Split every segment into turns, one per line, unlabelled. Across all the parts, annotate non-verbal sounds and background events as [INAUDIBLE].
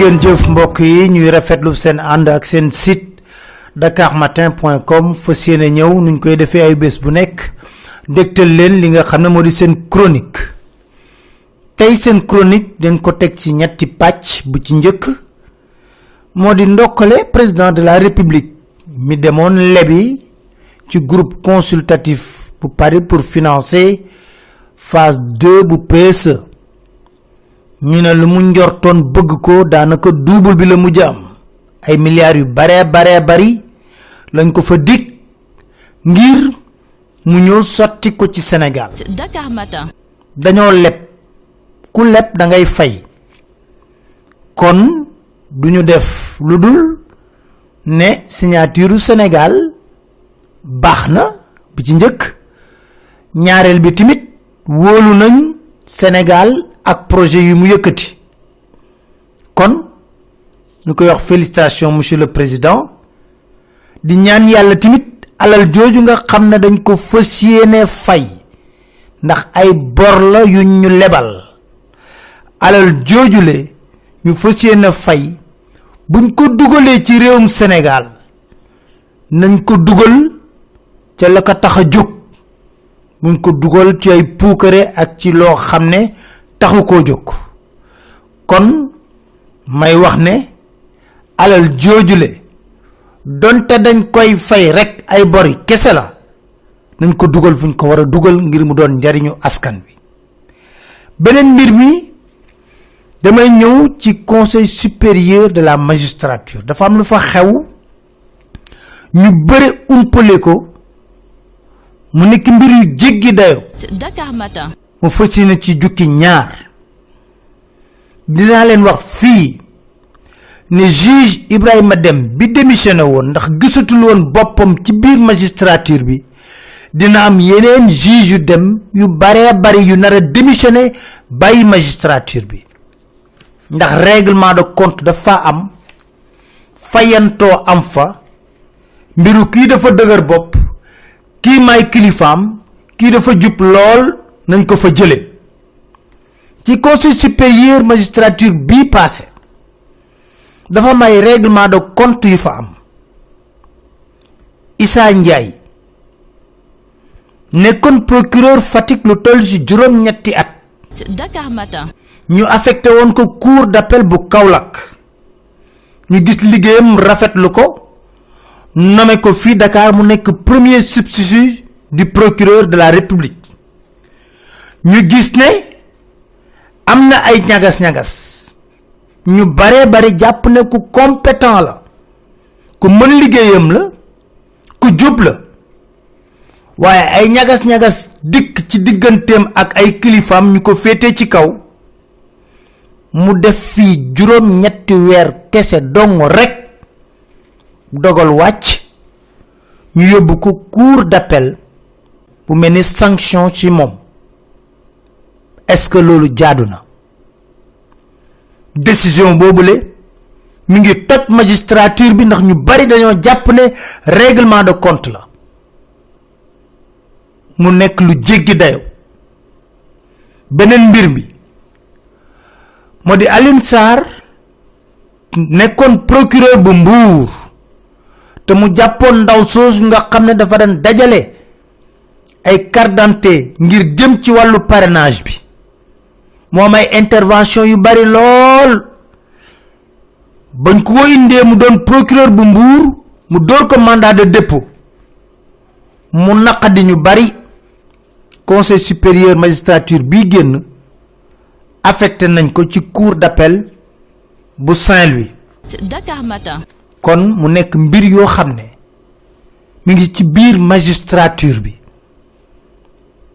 ngeen jëf mbokk yi ñuy rafetlu seen ànd ak seen site dakarmatin.com fas yéene ñëw nuñ koy defee ay bés bu nekk dégtal leen li nga xam ne moo di seen chronique. Tey seen chronique dañ ko teg ci ñetti pàcc bu ci njëkk moo di ndokkale président de la république. Mi demoon lebi ci groupe consultatif bu Paris pour financer phase 2 bu PSE ñu ne lu mu njortoon bëgg ko daanaka double bi la mujj am ay milliards yu bare bare bari lañ ko fa dig ngir mu ñëw sotti ko ci Sénégal.
Dakar Matin.
dañoo leb. Ku leb da ngay fay. Kon duñu def lu dul ne signature Sénégal baax na bi ci njëkk. Ñaareel bi tamit wóolu nañ Sénégal ak projet yu mu kon ñu koy wax félicitation monsieur le président. Di ñaan yàlla tamit alal jooju nga xam ne dañ ko fas fay. Ndax ay bor la yu ñu lebal. Alal joojule ñu fas fay. Buñ ko dugalee ci réewum Sénégal nañ ko dugal ca la ko tax a jóg. Buñ ko dugal ci ay puukare ak ci loo xam ne taxu koo kon may wax ne alal joojule donte dañ koy fay rek ay bori kese la nañ ko dugal fuñ ko war a dugal ngir mu askan bi beneen mbir mi damay ñëw ci conseil supérieur de la magistrature. Dafa am lu fa xew ñu bëre umpale ko mu nekk mbir yu jéggi dayo
Dakar Matin.
Mu fas yéene ci jukki ñaar. Dinaa leen wax fii ne juge Ibrahima Dem bi démissionné woon ndax gisatul woon boppam ci biir magistrature bi dina am yeneen juge yu dem yu baree bari yu nar a démissionné bàyyi magistrature bi. Ndax règlement de compte dafa am fayantoo am fa mbiru kii dafa dëgër bopp kii may kilifaam kii dafa jub lool nañ ko fa jële ci conseil supérieur magistrature bii passé. Dafa may règlement de compte yu fa am. Issa Ndiaye. Nekkoon procureur Fatick lu toll ci juróom-ñetti at.
Dakar Matin.
ñu affecté woon ko cour d'appel bu Kaolack. Ñu gis liggéeyam rafetlu ko. Nommé ko fii Dakar mu nekk premier substitut du procureur de la République ñu gis ne am na ay ñagas-ñagas. ñu bare bari jàpp ne ku compétent la ku mën liggéeyam la ku jub la. waaye ay ñagas-ñagas dikk ci digganteem ak ay kilifaam ñu ko féete ci kaw mu def fii juróom ñetti weer kese dong rek dogal wàcc ñu yóbbu ko cour d'appel bu mel ni sanction ci moom est-ce que loolu jaadu na? Décision boobule mi ngi toj magistrature bi ndax ñu bari dañoo jàpp ne règlement de compte la. Mu nekk lu jéggi dayo. Beneen mbir mi moo di Alioune Sarr nekkoon procureur bu Mbuur te mu jàppoon ndaw soosu nga xam ne dafa daan dajale ay carte ngir jëm ci wàllu parrainage bi moom ay intervention yu bari lool. Bañ ko indee mu doon procureur bu Mbuur mu dóor ko mandat de dépôt. Mu naqadi ñu bari. Conseil supérieur magistrature bii génn affecté nañ ko ci cour d'appel bu Saint-Louis.
Dakar Matin.
kon mu nekk mbir yoo xam ne mi ngi ci biir magistrature bi.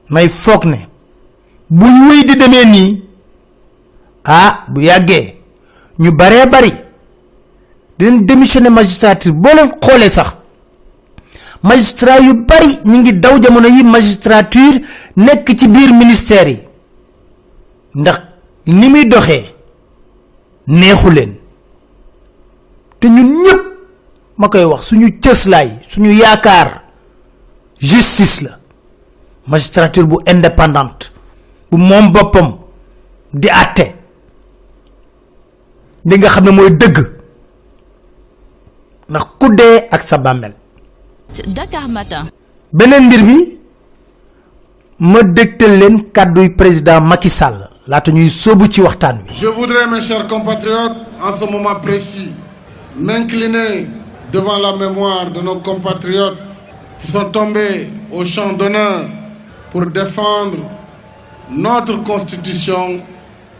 May foog ne bu wéy di demee nii ah bu yàggee ñu baree bari. Dinañ démissionné magistrature boo leen xoolee sax. Magistrat yu bari ñu ngi daw jamono yi magistrature nekk ci biir ministère yi. Ndax ni muy doxee neexu leen. Te ñun ñëpp ma wax suñu suñu yaakaar justice la. Magistrature bu indépendante bu moom boppam di àtte di nga xam ne mooy dëgg ndax ku dee ak sa bàmmel
Dakar Matin.
beneen mbir mi ma dégtal leen kàdduy président Macky Sall laata ñuy sóobu ci waxtaan wi
Je voudrais, mes chers compatriotes, en ce moment précis, m'incliner devant la mémoire de nos compatriotes qui sont tombés au champ d'honneur pour défendre notre constitution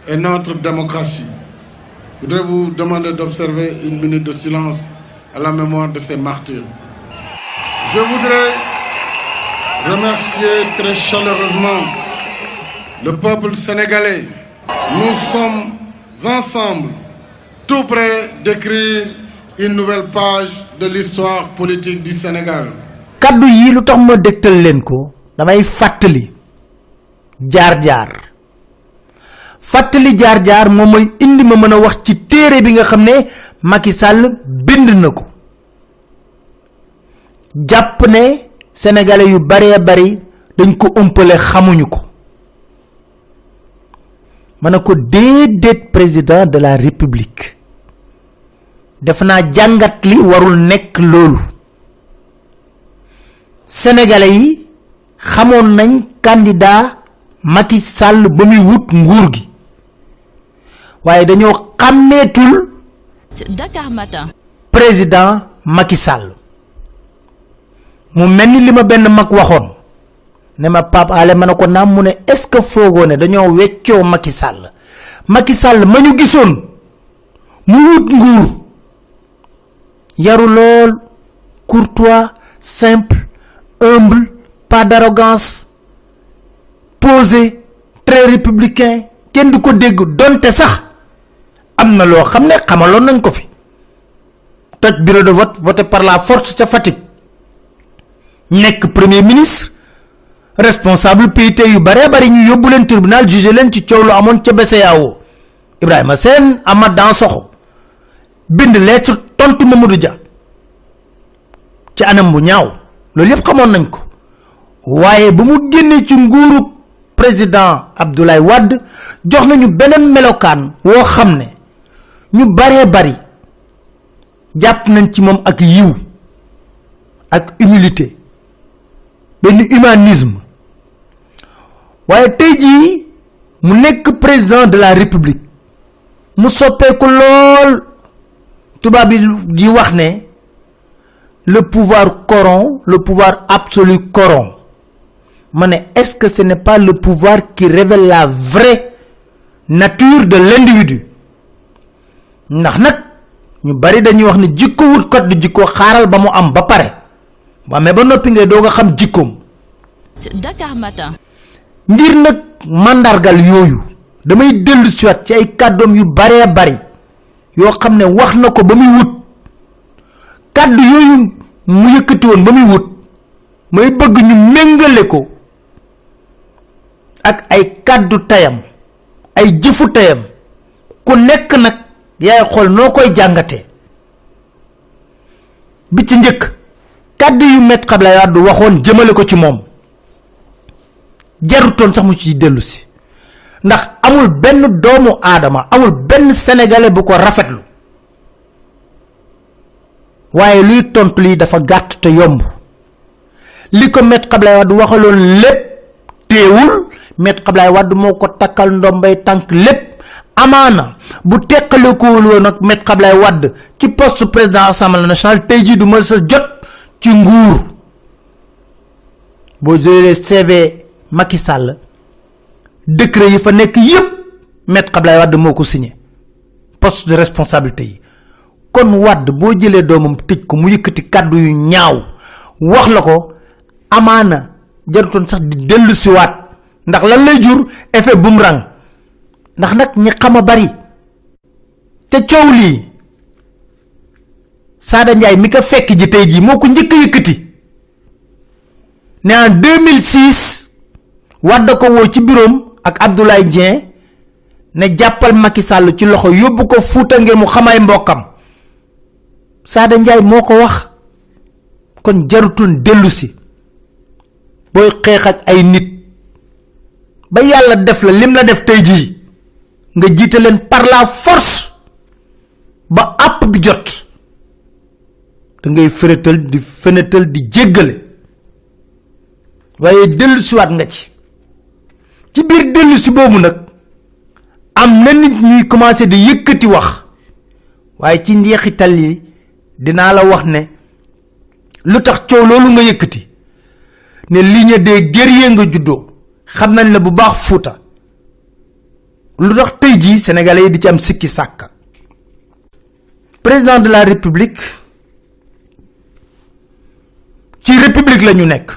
et notre démocratie. Je voudrais vous demander d'observer une minute de silence à la mémoire de ces martyrs? Je voudrais remercier très chaleureusement le peuple sénégalais. Nous sommes ensemble tout près d'écrire une nouvelle page de l'histoire politique du Sénégal.
Fàttali jaar-jaar moom mooy indi ma mën a wax ci téere bi nga xam ne Macky Sall bind na ko. Jàpp sénégalais yu bari dañ ko ëmpale xamuñu ko. Ma ne ko déedéet président de la république. Def naa jàngat li warul nekk loolu. Sénégalais yi xamoon nañ candidat Macky Sall ba wut nguur gi waaye dañoo xàmmeetul
Dakar Matin.
président Macky Sall. mu mel ni li ma benn mag waxoon. ne ma Pape Ale ma ne ko naam mu ne est-ce que foogoo ne dañoo weccoo Macky Sall. Macky Sall ma ñu gisoon. mu wut nguur. yaru lool. courtois simple humble pas d'arrogance. posé très républicain. kenn du ko dégg donte sax am na loo xam ne xamaloon nañ ko fi. Toj bureau de vote voté par la force ca Fatick. Nekk premier ministre responsable PIT yu bare bari ñu leen tribunal jugé leen ci coow lu amoon ca BCEAO Ibrahima Sène Amath Dansokho bind lettre tontu Mamadou Dia ci anam bu ñaaw. Loolu yëpp xamoon nañ ko. Waaye ba mu génnee ci nguuru président Abdoulaye Wade jox nañu woo xam ne ñu baree bari jàpp nañ ci moom ak yiw humilité benn humanisme. Waaye président de la république mu soppeeku lool. Tubaab le pouvoir corrompt le pouvoir absolu corrompt. Ma ne est-ce que ce n'est pas le pouvoir qui révèle la vraie nature de l'individu? Ndax nag ñu bari dañuy wax ne jikko wut kot du jikko xaaral ba mu am ba pare. Ba mais ba noppi ngay doog a xam jikkoom.
Dakar Matin.
ngir nag mandargal yooyu damay dellu siwaat ci ay kàddoom yu baree bari yoo xam ne wax na ko ba muy wut. Kàddu yooyu mu yëkkati woon ba muy wut may bëgg ñu méngale ko ak ay kàddu tayam ay jëfu tayam. Ku nekk nag yaay xool noo koy jàngatee bi ci njëkk kàddu yu met Abdoulaye Wade waxoon jëmale ko ci moom. Jarutoon sax mu ci dellu si. Ndax amul benn doomu aadama amul benn sénégalais bu ko rafetlu. Waaye luy tontu lii dafa gàtt te yomb. Li ko met Abdoulaye Wade waxaloon lépp teewul met Abdoulaye Wade moo ko takkal ndombay tànk lépp amaana bu teqalikoowul woon ak met Abdoulaye Wade ci poste président assemblée nationale tey du ma sa jot ci nguur. Boo jëlee CV Macky Sall décret yi fa nekk met signé poste de responsabilité kon Wade boo jëlee doomam tëj ko mu yëkkati kàddu yu ñaaw wax la ko amaana jarutoon sax di dellu siwaat ndax lan lay effet boomerang ndax nag ñi xam a bari. Te coow lii Sada Ndiaye mi ko fekk ji tey jii moo ko njëkk yëkkati. En 2006 Wade ko woo ci ak Abdoulaye Dieng ne jàppal Macky Sall ci loxo yóbbu ko Fuuta ngir mu xamay mbokkam. Sada Ndiaye moo ko wax. Kon jarutoon dellu si. Booy ak ay nit. Ba yàlla def la lim la def tey nga jiite leen par la force ba app bi jot. da ngay feretal di fenetal di jéggale. waaye dellu siwaat nga ci. ci biir dellu si boobu nag am na nit ñuy commencé di yëkkati wax. waaye ci yi dinaa la wax ne lu tax coow loolu nga yëkkati. ne ligne des guerriers nga juddoo. xam la bu baax lu tax tey sénégalais yi di ci am président de la république ci république la ñu nekk.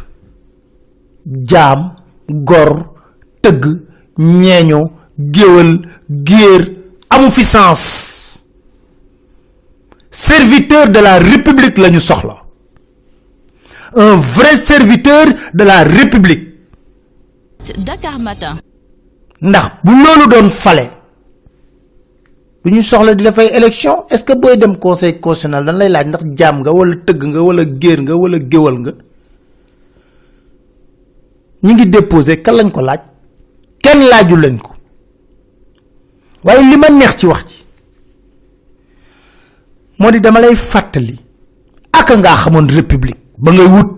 Gor tëgg ñeeño géwal géer amu serviteur de la république la un vrai serviteur de la république.
Dakar Matin.
Ndax bu loolu doon fale du ñu soxla di dafay élection est-ce que booy dem conseil constitutionnel dañ lay laaj ndax jaam nga wala tëgg nga wala géer nga wala géwal nga? Ñi ngi déposé kan lañ ko laaj? Kenn laaju leen ko. Neex ci wax ci di dama lay fàttali aka ngaa xamoon république ba ngay wut.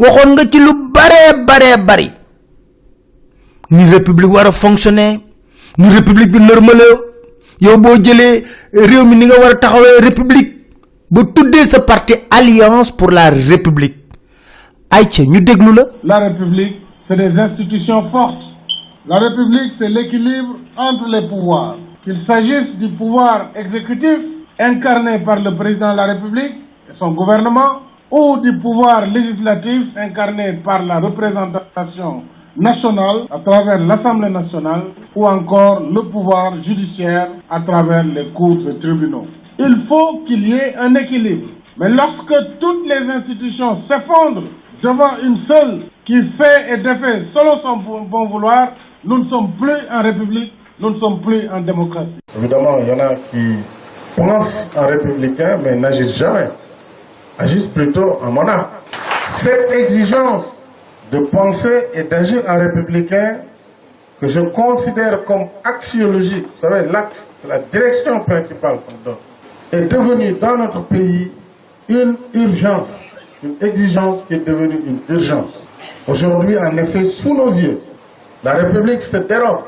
Waxoon nga ci lu baree baree bari ni république war a fonctionner. Ni république bi normale. Yow boo jëlee réew mi ni nga république. Ba tuddee sa parti alliance pour la république. Ay ca ñu déglu la.
La République, c'est des institutions fortes. La République, c'est l'équilibre entre les pouvoirs. Qu'il s'agisse du pouvoir exécutif, incarné par le président de la République et son gouvernement, ou du pouvoir législatif, incarné par la représentation nationale à travers l'Assemblée nationale, ou encore le pouvoir judiciaire à travers les cours et tribunaux. Il faut qu'il y ait un équilibre. Mais lorsque toutes les institutions s'effondrent devant une seule qui fait et défait selon son bon bon vouloir, nous ne sommes plus en République, nous ne sommes plus en démocratie.
Évidemment, il y en a qui pensent en républicain mais n'agissent jamais. Agissent plutôt en monarque. Cette exigence de penser et d'agir en républicain que je considère comme axiologique, vous savez, l'axe, la direction principale qu'on donne, est devenue dans notre pays une urgence, une exigence qui est devenue une urgence. Aujourd'hui, en effet, sous nos yeux, la République se dérobe,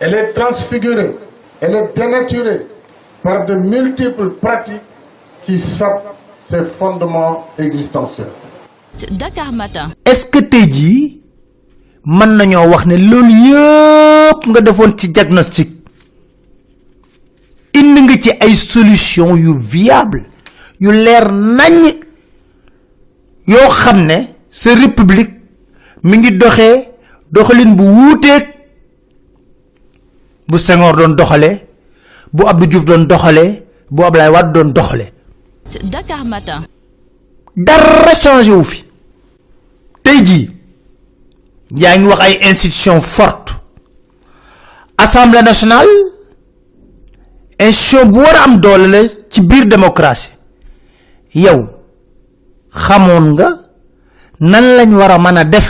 elle est transfigurée, elle est dénaturée par de multiples pratiques qui sapent ses fondements existentiels.
Dakar Matin.
est-ce que tey jii mën nañoo wax ne loolu yëpp nga defoon ci diagnostic indi nga ci ay solution yu viable yu leer nañ yoo xam ne sa république mi ngi doxee doxalin bu wuuteeg bu Senghor doon doxalee bu Abdou Diouf doon doxalee bu Ablaye Wade doon doxalee
Dakar Matin.
Dara changé wu fi. Tey jii yaa ngi wax ay institution forte assemblée nationale institution bu war a am doole la ci biir démocratie. Yow xamoon nga nan lañ war a mën a def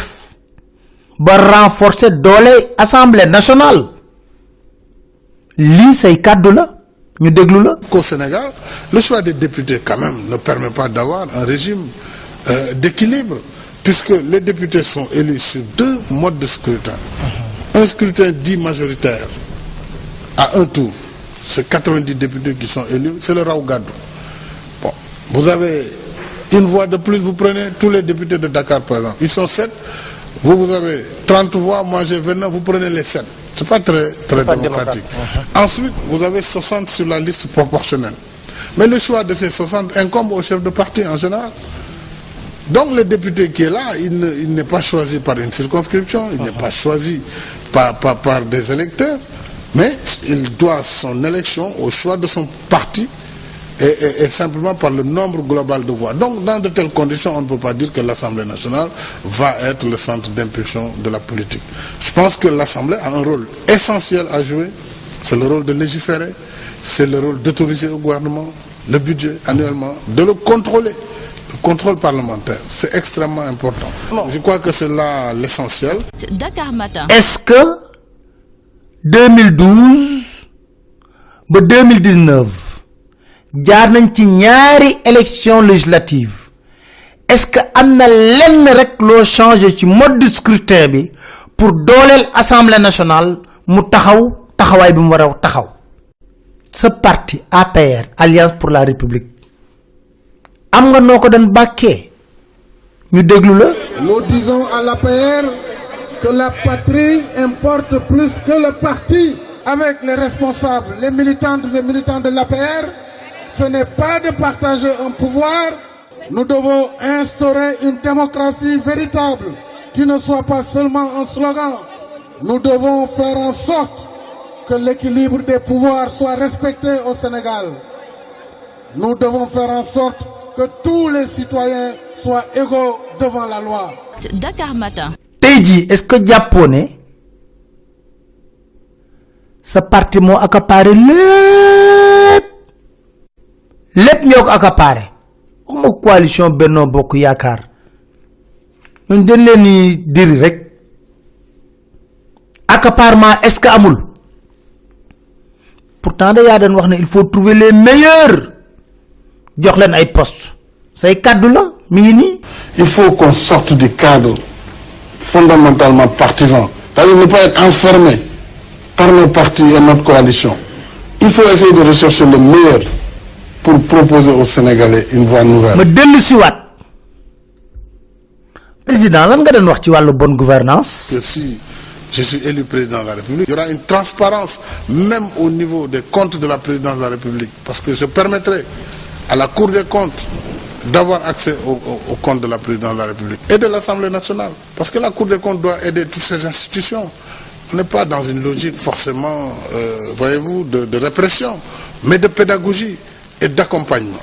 ba renforcer doole assemblée nationale? Lii say kàddu la ñu déglu la
qu'au Sénégal, le choix des députés, quand même, ne permet pas d'avoir un régime euh, d'équilibre, puisque les députés sont élus sur deux modes de scrutin. Un scrutin dit majoritaire à un tour, c'est 90 députés qui sont élus, c'est le Raougadou. Bon, vous avez une voix de plus, vous prenez tous les députés de Dakar, par exemple. Ils sont 7, vous, vous avez 30 voix, moi j'ai 29, vous prenez les 7. C'est pas très, très démocratique. [LAUGHS] Ensuite, vous avez 60 sur la liste proportionnelle. Mais le choix de ces 60 incombe au chef de parti en général. Donc le député qui est là, il ne- il n'est pas choisi par une circonscription, il n'est pas choisi par, par, par des électeurs, mais il doit son élection au choix de son parti et, et- et simplement par le nombre global de voix. Donc dans de telles conditions, on ne peut pas dire que l'Assemblée nationale va être le centre d'impulsion de la politique. Je pense que l'Assemblée a un rôle essentiel à jouer, c'est le rôle de légiférer, c'est le rôle d'autoriser au gouvernement le budget annuellement, de le contrôler. Le contrôle parlementaire, c'est extrêmement important. Je crois que c'est là l'essentiel.
Dakar Matin.
est-ce que 2012 ba 2019 jaar nañ ci ñaari élection législative. Est-ce que am na lenn rek loo changé mode de scrutin pour dooleel assemblée nationale mu taxaw taxawaay bi parti APR alliance pour la république am nga noo ko
Nous disons à l'APR que la patrie importe plus que le parti. Avec les responsables, les militantes et militants de l'APR, ce n'est pas de partager un pouvoir. Nous devons instaurer une démocratie véritable qui ne soit pas seulement un slogan. Nous devons faire en sorte que l'équilibre des pouvoirs soit respecté au Sénégal. Nous devons faire en sorte que tous les citoyens soient égaux devant la loi.
Dakar Matin.
tey jii est-ce que ne sa parti moo accaparé lépp lépp ñoo ko accaparé. Waxuma coalition Benno Bokk Yaakaar. Ñun dañ leen diri rek. Accaparement est-ce amul? Pourtant il faut trouver les meilleurs. Postes. Say la
Il faut qu'on sorte du cadre fondamentalement partisan. C'est-à-dire ne pas être enfermé par nos partis et notre coalition. Il faut essayer de rechercher le meilleur pour proposer aux Sénégalais une voie nouvelle.
ma dellu si waat président lan nga doon wax ci wàllu bonne gouvernance?
Que si je suis élu président de la République, il y aura une transparence même au niveau des comptes de la présidence de la République. Parce que je permettrai à la Cour des comptes d'avoir accès au, au- au compte de la présidence de la République et de l'Assemblée nationale. Parce que la Cour des comptes doit aider toutes ces institutions. On n'est pas dans une logique forcément, euh, voyez-vous, de, de répression, mais de pédagogie d'accompagnement.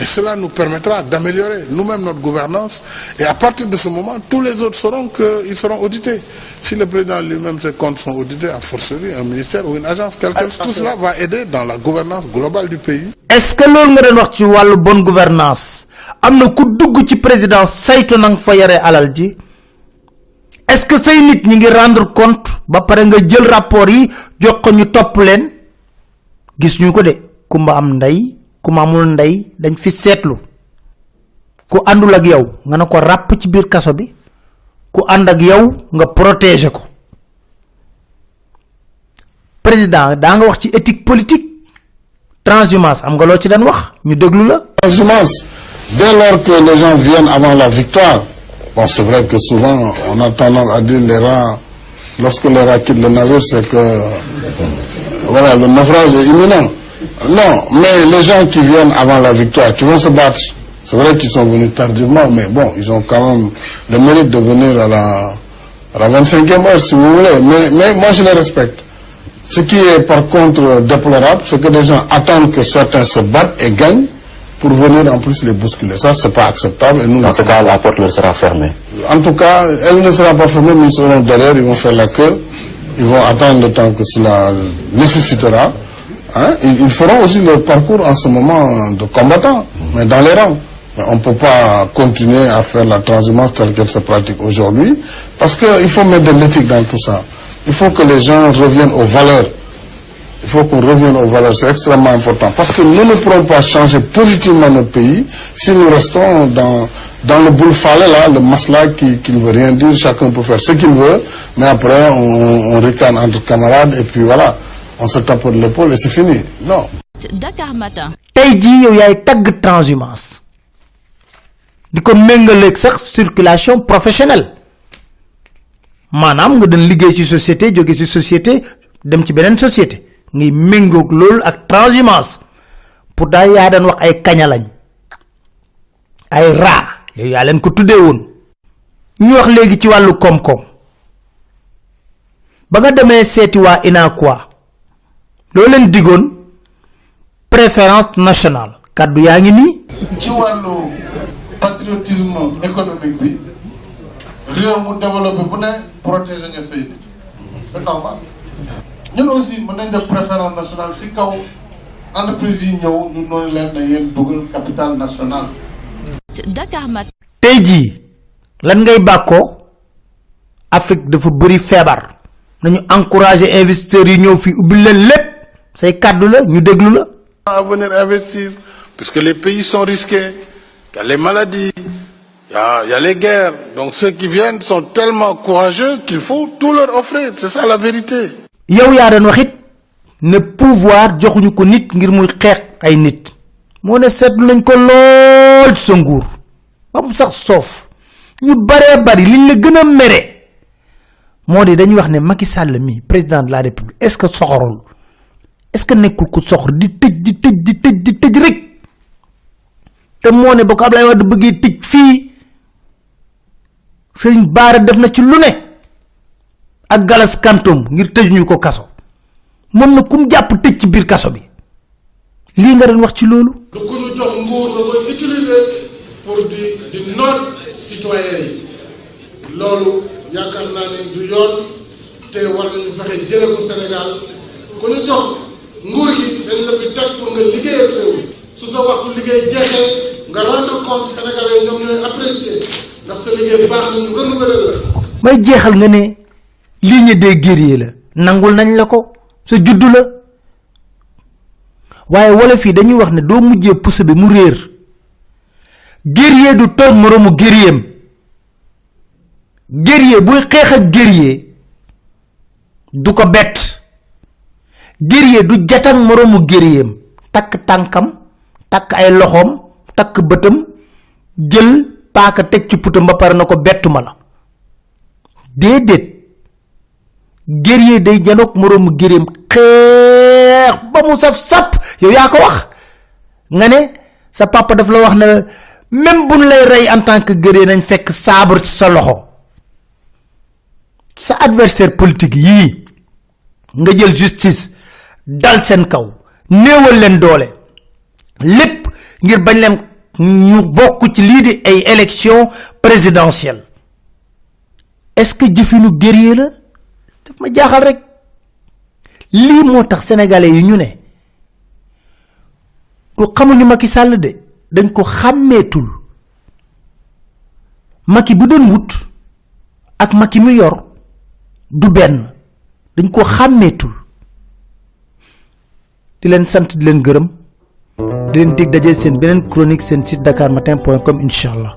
Et cela nous permettra d'améliorer nous-mêmes notre gouvernance. Et à partir de ce moment, tous les autres sauront qu'ils seront audités. Si le président lui-même, ses comptes sont audités, à forcerie, un ministère ou une agence, quelque chose, tout cela va aider dans la gouvernance globale du pays.
est-ce que loolu nga doon bonne gouvernance? Am na ku dugg est-ce que say nit ñi ngi rendre compte? Ba pare nga jël rapport yi jox ko ñu leen? Gis ñu ko de kuma amul ndey dañ fi seetlu. Ku àndul ak yow nga ne ko ràpp ci biir kaso bi ku ak yow nga protéger président daa nga wax ci éthique politique? Transhumance am nga ci wax? Ñu la.
Transhumance, dès lors que les gens viennent avant la victoire, c'est vrai que souvent, on a tendance à dire les rats, lorsque les rats quittent le navire, c'est que, le naufrage est imminent. Non, mais les gens qui viennent avant la victoire, qui vont se battre, c'est vrai qu'ils sont venus tardivement, mais bon, ils ont quand même le mérite de venir à la, à la 25e heure, si vous voulez. Mais, mais moi, je les respecte. Ce qui est par contre déplorable, c'est que les gens attendent que certains se battent et gagnent pour venir en plus les bousculer. Ça, c'est pas acceptable. Et nous,
Dans ce cas, la porte leur sera fermée.
en tout cas, elle ne sera pas fermée, mais ils seront derrière, ils vont faire la queue, ils vont attendre le temps que cela nécessitera. Hein? Ils, feront aussi leur parcours en ce moment de combattants, mais dans les rangs. On ne peut pas continuer à faire la transhumance telle qu'elle se pratique aujourd'hui, parce qu'il faut mettre de l'éthique dans tout ça. Il faut que les gens reviennent aux valeurs. Il faut qu'on revienne aux valeurs, c'est extrêmement important. Parce que nous ne pourrons pas changer positivement notre pays si nous restons dans, le boule là, le masla qui, qui ne veut rien dire, chacun peut faire ce qu'il veut, mais après on, on entre camarades et puis voilà, on se tape pour l'épaule et c'est fini. Non.
Dakar matin.
Tay ji yow yaay tag transhumance. Diko mengalek sax circulation professionnelle. Manam nga dañ liggéey ci société joggé ci société dem ci benen société ngay mengok lool ak transhumance. Pour da ya dañ wax ay kaña lañ. Ay ra yow ya len ko tuddé won. Ñu wax légui ci walu kom kom. Ba nga démé séti wa ina quoi loo leen digoon préférence nationale. Kaddu yaa ngi nii.
Ci wàllu patriotisme économique bi réew mu développé bu ne protéger nga say nit c'est normal. Ñun aussi mën nañ def préférence nationale ci kaw entreprise yi ñëw ñu noonu leen na yéen dugal capital national.
Dakar Matin.
tey jii lan ngay bàkkoo? Afrique dafa bëri feebar. Nañu encourager investisseurs yi ñëw fii ubbi leen lépp say kaddu la ñu déglu la
à venir investir, puisque les pays sont risqués. Il y a les maladies, il y a, y a les guerres. Donc ceux qui viennent sont tellement courageux qu'il faut tout leur offrir. C'est ça la vérité.
yow yaa doon waxit ne pouvoir joxuñu ko nit ngir muy xeex ay nit moo ne seetlu nañ ko lool ci sa nguur ba mu sax soof ñu baree bari liñ la gën a mere moo di dañuy wax ne Macky Sall mi président de la république est ce que soxorul? Est ce que nekkul ko soxor di tëj di tëj di tëj di tëj rek? Te moo ne ba ko Ablaye Wade bëggee tëj fii Serigne Bara def na ci lu ne ak galas kantom ngir tëj ñu ko kaso. Moom na kum jàpp tëj ci biir kaso bi. Lii nga doon wax ci loolu?
Du ku ñu jox nguur da koy utiliser pour di di noot citoyen yi. Loolu yaakaar naa ni du yoon te war nañu fexe jële ko Sénégal. Ku ñu jox nguur gi dañ la fi teg pour nga liggéeyal réew su sa waxtu liggéey jeexee nga rendre compte Sénégalais yi ñoom ñooy apprécier ndax sa liggéey baax na ñu renouveler la
may jeexal nga ne ligne des guerriers la nangul nañ la ko sa juddu la waaye wala fii dañuy wax ne doo mujjee pousse bi mu réer guerrier du tooñ moroomu guerrieram guerrier buy xeex ak guerrier du ko bett guerrier du jatang moroomu guerrieram takk tànkam takk ay loxoom takk bëtam jël paaka teg ci putam ba pare na ko bettuma la. Déedéet. Guerrier day janoog moroomu guerrieram xeex ba mu saf sap yow yaa ko wax. Nga ne sa papa daf la wax ne même buñ lay rey en tant que guerrier nañ fekk sabre ci sa loxo. Sa adversaire politique yii nga jël justice dal seen kaw néewal leen doole lépp ngir bañ leen ñu bokk ci lii di ay élection présidentielle est-ce que jëfinu guerrier la? Daf ma jaaxal rek. Lii moo tax sénégalais yi ñu ne du xamuñu Macky Sall de dañ ko xàmmeetul. Macky bu doon wut ak Macky mu yor du benn. Dañ ko xàmmeetul di leen sant di leen gërëm. Di leen dig daje seen beneen chronique seen site dakarmatin.com incha allah